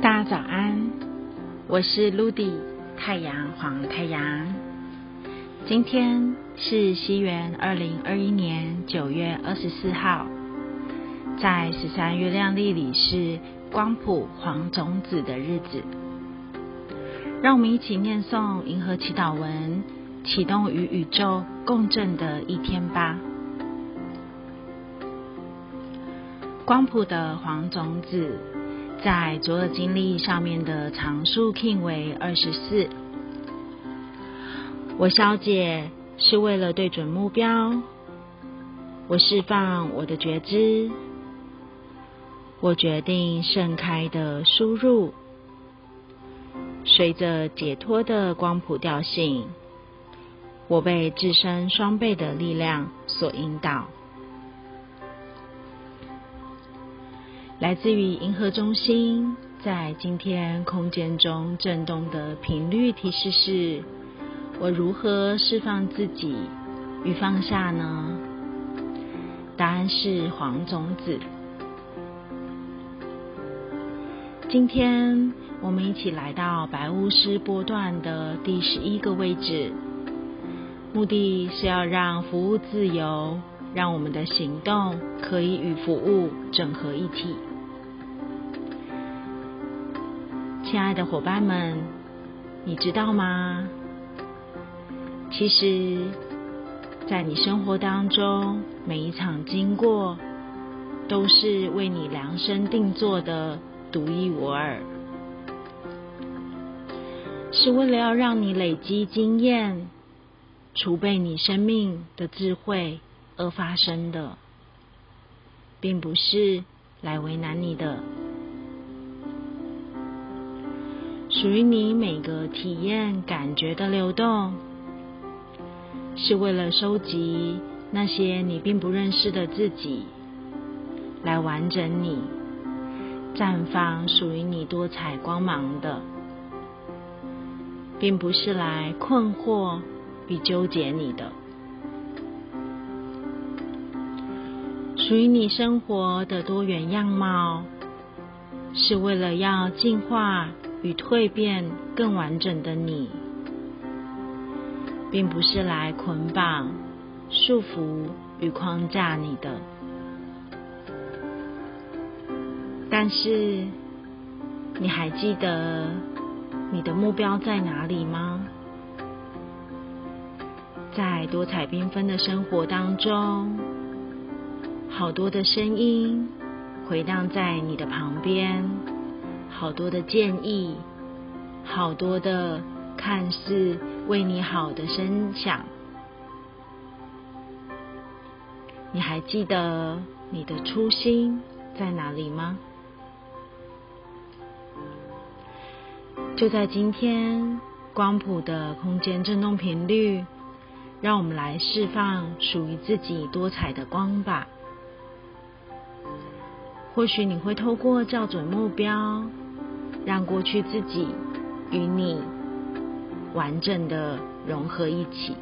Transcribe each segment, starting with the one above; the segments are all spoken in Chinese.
大家早安，我是 Ludy 太阳黄太阳。今天是西元二零二一年九月二十四号，在十三月亮历里是光谱黄种子的日子。让我们一起念诵银河祈祷文，启动与宇宙共振的一天吧。光谱的黄种子，在左耳经历上面的常数 king 为二十四。我消解是为了对准目标，我释放我的觉知，我决定盛开的输入。随着解脱的光谱调性，我被自身双倍的力量所引导。来自于银河中心，在今天空间中震动的频率提示是：我如何释放自己与放下呢？答案是黄种子。今天。我们一起来到白巫师波段的第十一个位置，目的是要让服务自由，让我们的行动可以与服务整合一体。亲爱的伙伴们，你知道吗？其实，在你生活当中，每一场经过都是为你量身定做的，独一无二。是为了要让你累积经验、储备你生命的智慧而发生的，并不是来为难你的。属于你每个体验感觉的流动，是为了收集那些你并不认识的自己，来完整你，绽放属于你多彩光芒的。并不是来困惑与纠结你的，属于你生活的多元样貌，是为了要进化与蜕变更完整的你，并不是来捆绑、束缚与框架你的。但是，你还记得？你的目标在哪里吗？在多彩缤纷的生活当中，好多的声音回荡在你的旁边，好多的建议，好多的看似为你好的声响。你还记得你的初心在哪里吗？就在今天，光谱的空间振动频率，让我们来释放属于自己多彩的光吧。或许你会透过校准目标，让过去自己与你完整的融合一起，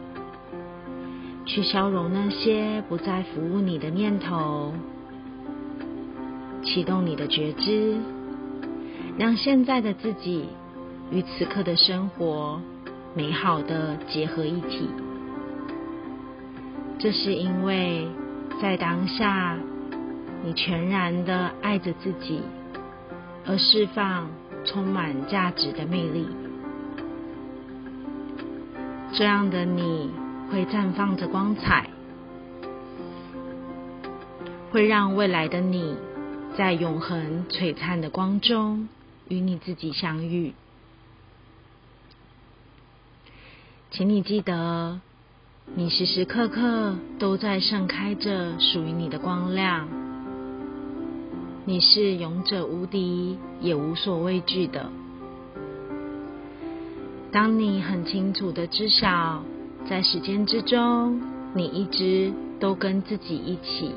去消融那些不再服务你的念头，启动你的觉知，让现在的自己。与此刻的生活美好的结合一体，这是因为在当下，你全然的爱着自己，而释放充满价值的魅力。这样的你会绽放着光彩，会让未来的你在永恒璀璨的光中与你自己相遇。请你记得，你时时刻刻都在盛开着属于你的光亮。你是勇者无敌，也无所畏惧的。当你很清楚的知晓，在时间之中，你一直都跟自己一起，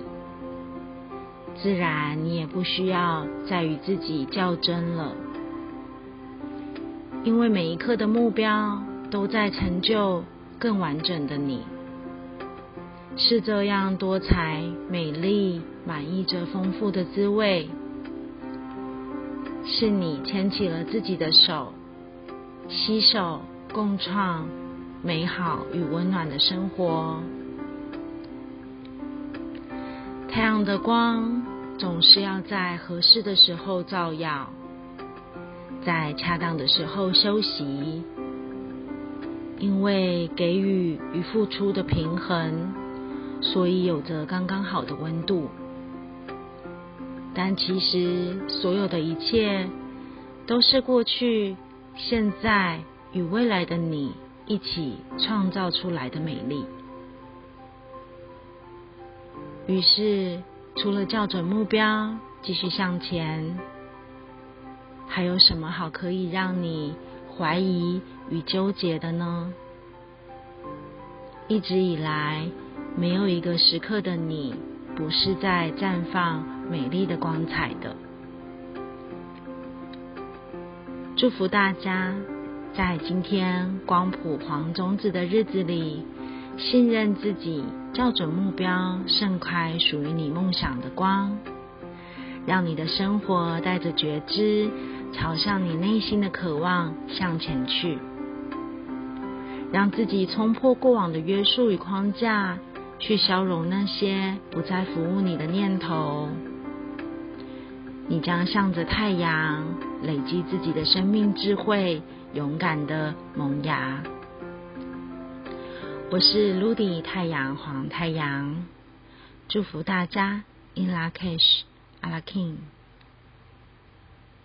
自然你也不需要再与自己较真了，因为每一刻的目标。都在成就更完整的你，是这样多彩、美丽、满溢着丰富的滋味。是你牵起了自己的手，携手共创美好与温暖的生活。太阳的光总是要在合适的时候照耀，在恰当的时候休息，因为给予与付出的平衡，所以有着刚刚好的温度。但其实，所有的一切都是过去、现在与未来的你一起创造出来的美丽。于是，除了校准目标，继续向前，还有什么好可以让你怀疑与纠结的呢？一直以来，没有一个时刻的你不是在绽放美丽的光彩的。祝福大家，在今天光谱黄种子的日子里。信任自己，校准目标，盛开属于你梦想的光，让你的生活带着觉知，朝向你内心的渴望向前去，让自己冲破过往的约束与框架，去消融那些不再服务你的念头。你将向着太阳，累积自己的生命智慧，勇敢的萌芽。我是 Ludy 太阳黄太阳，祝福大家 In Lakash, a la King。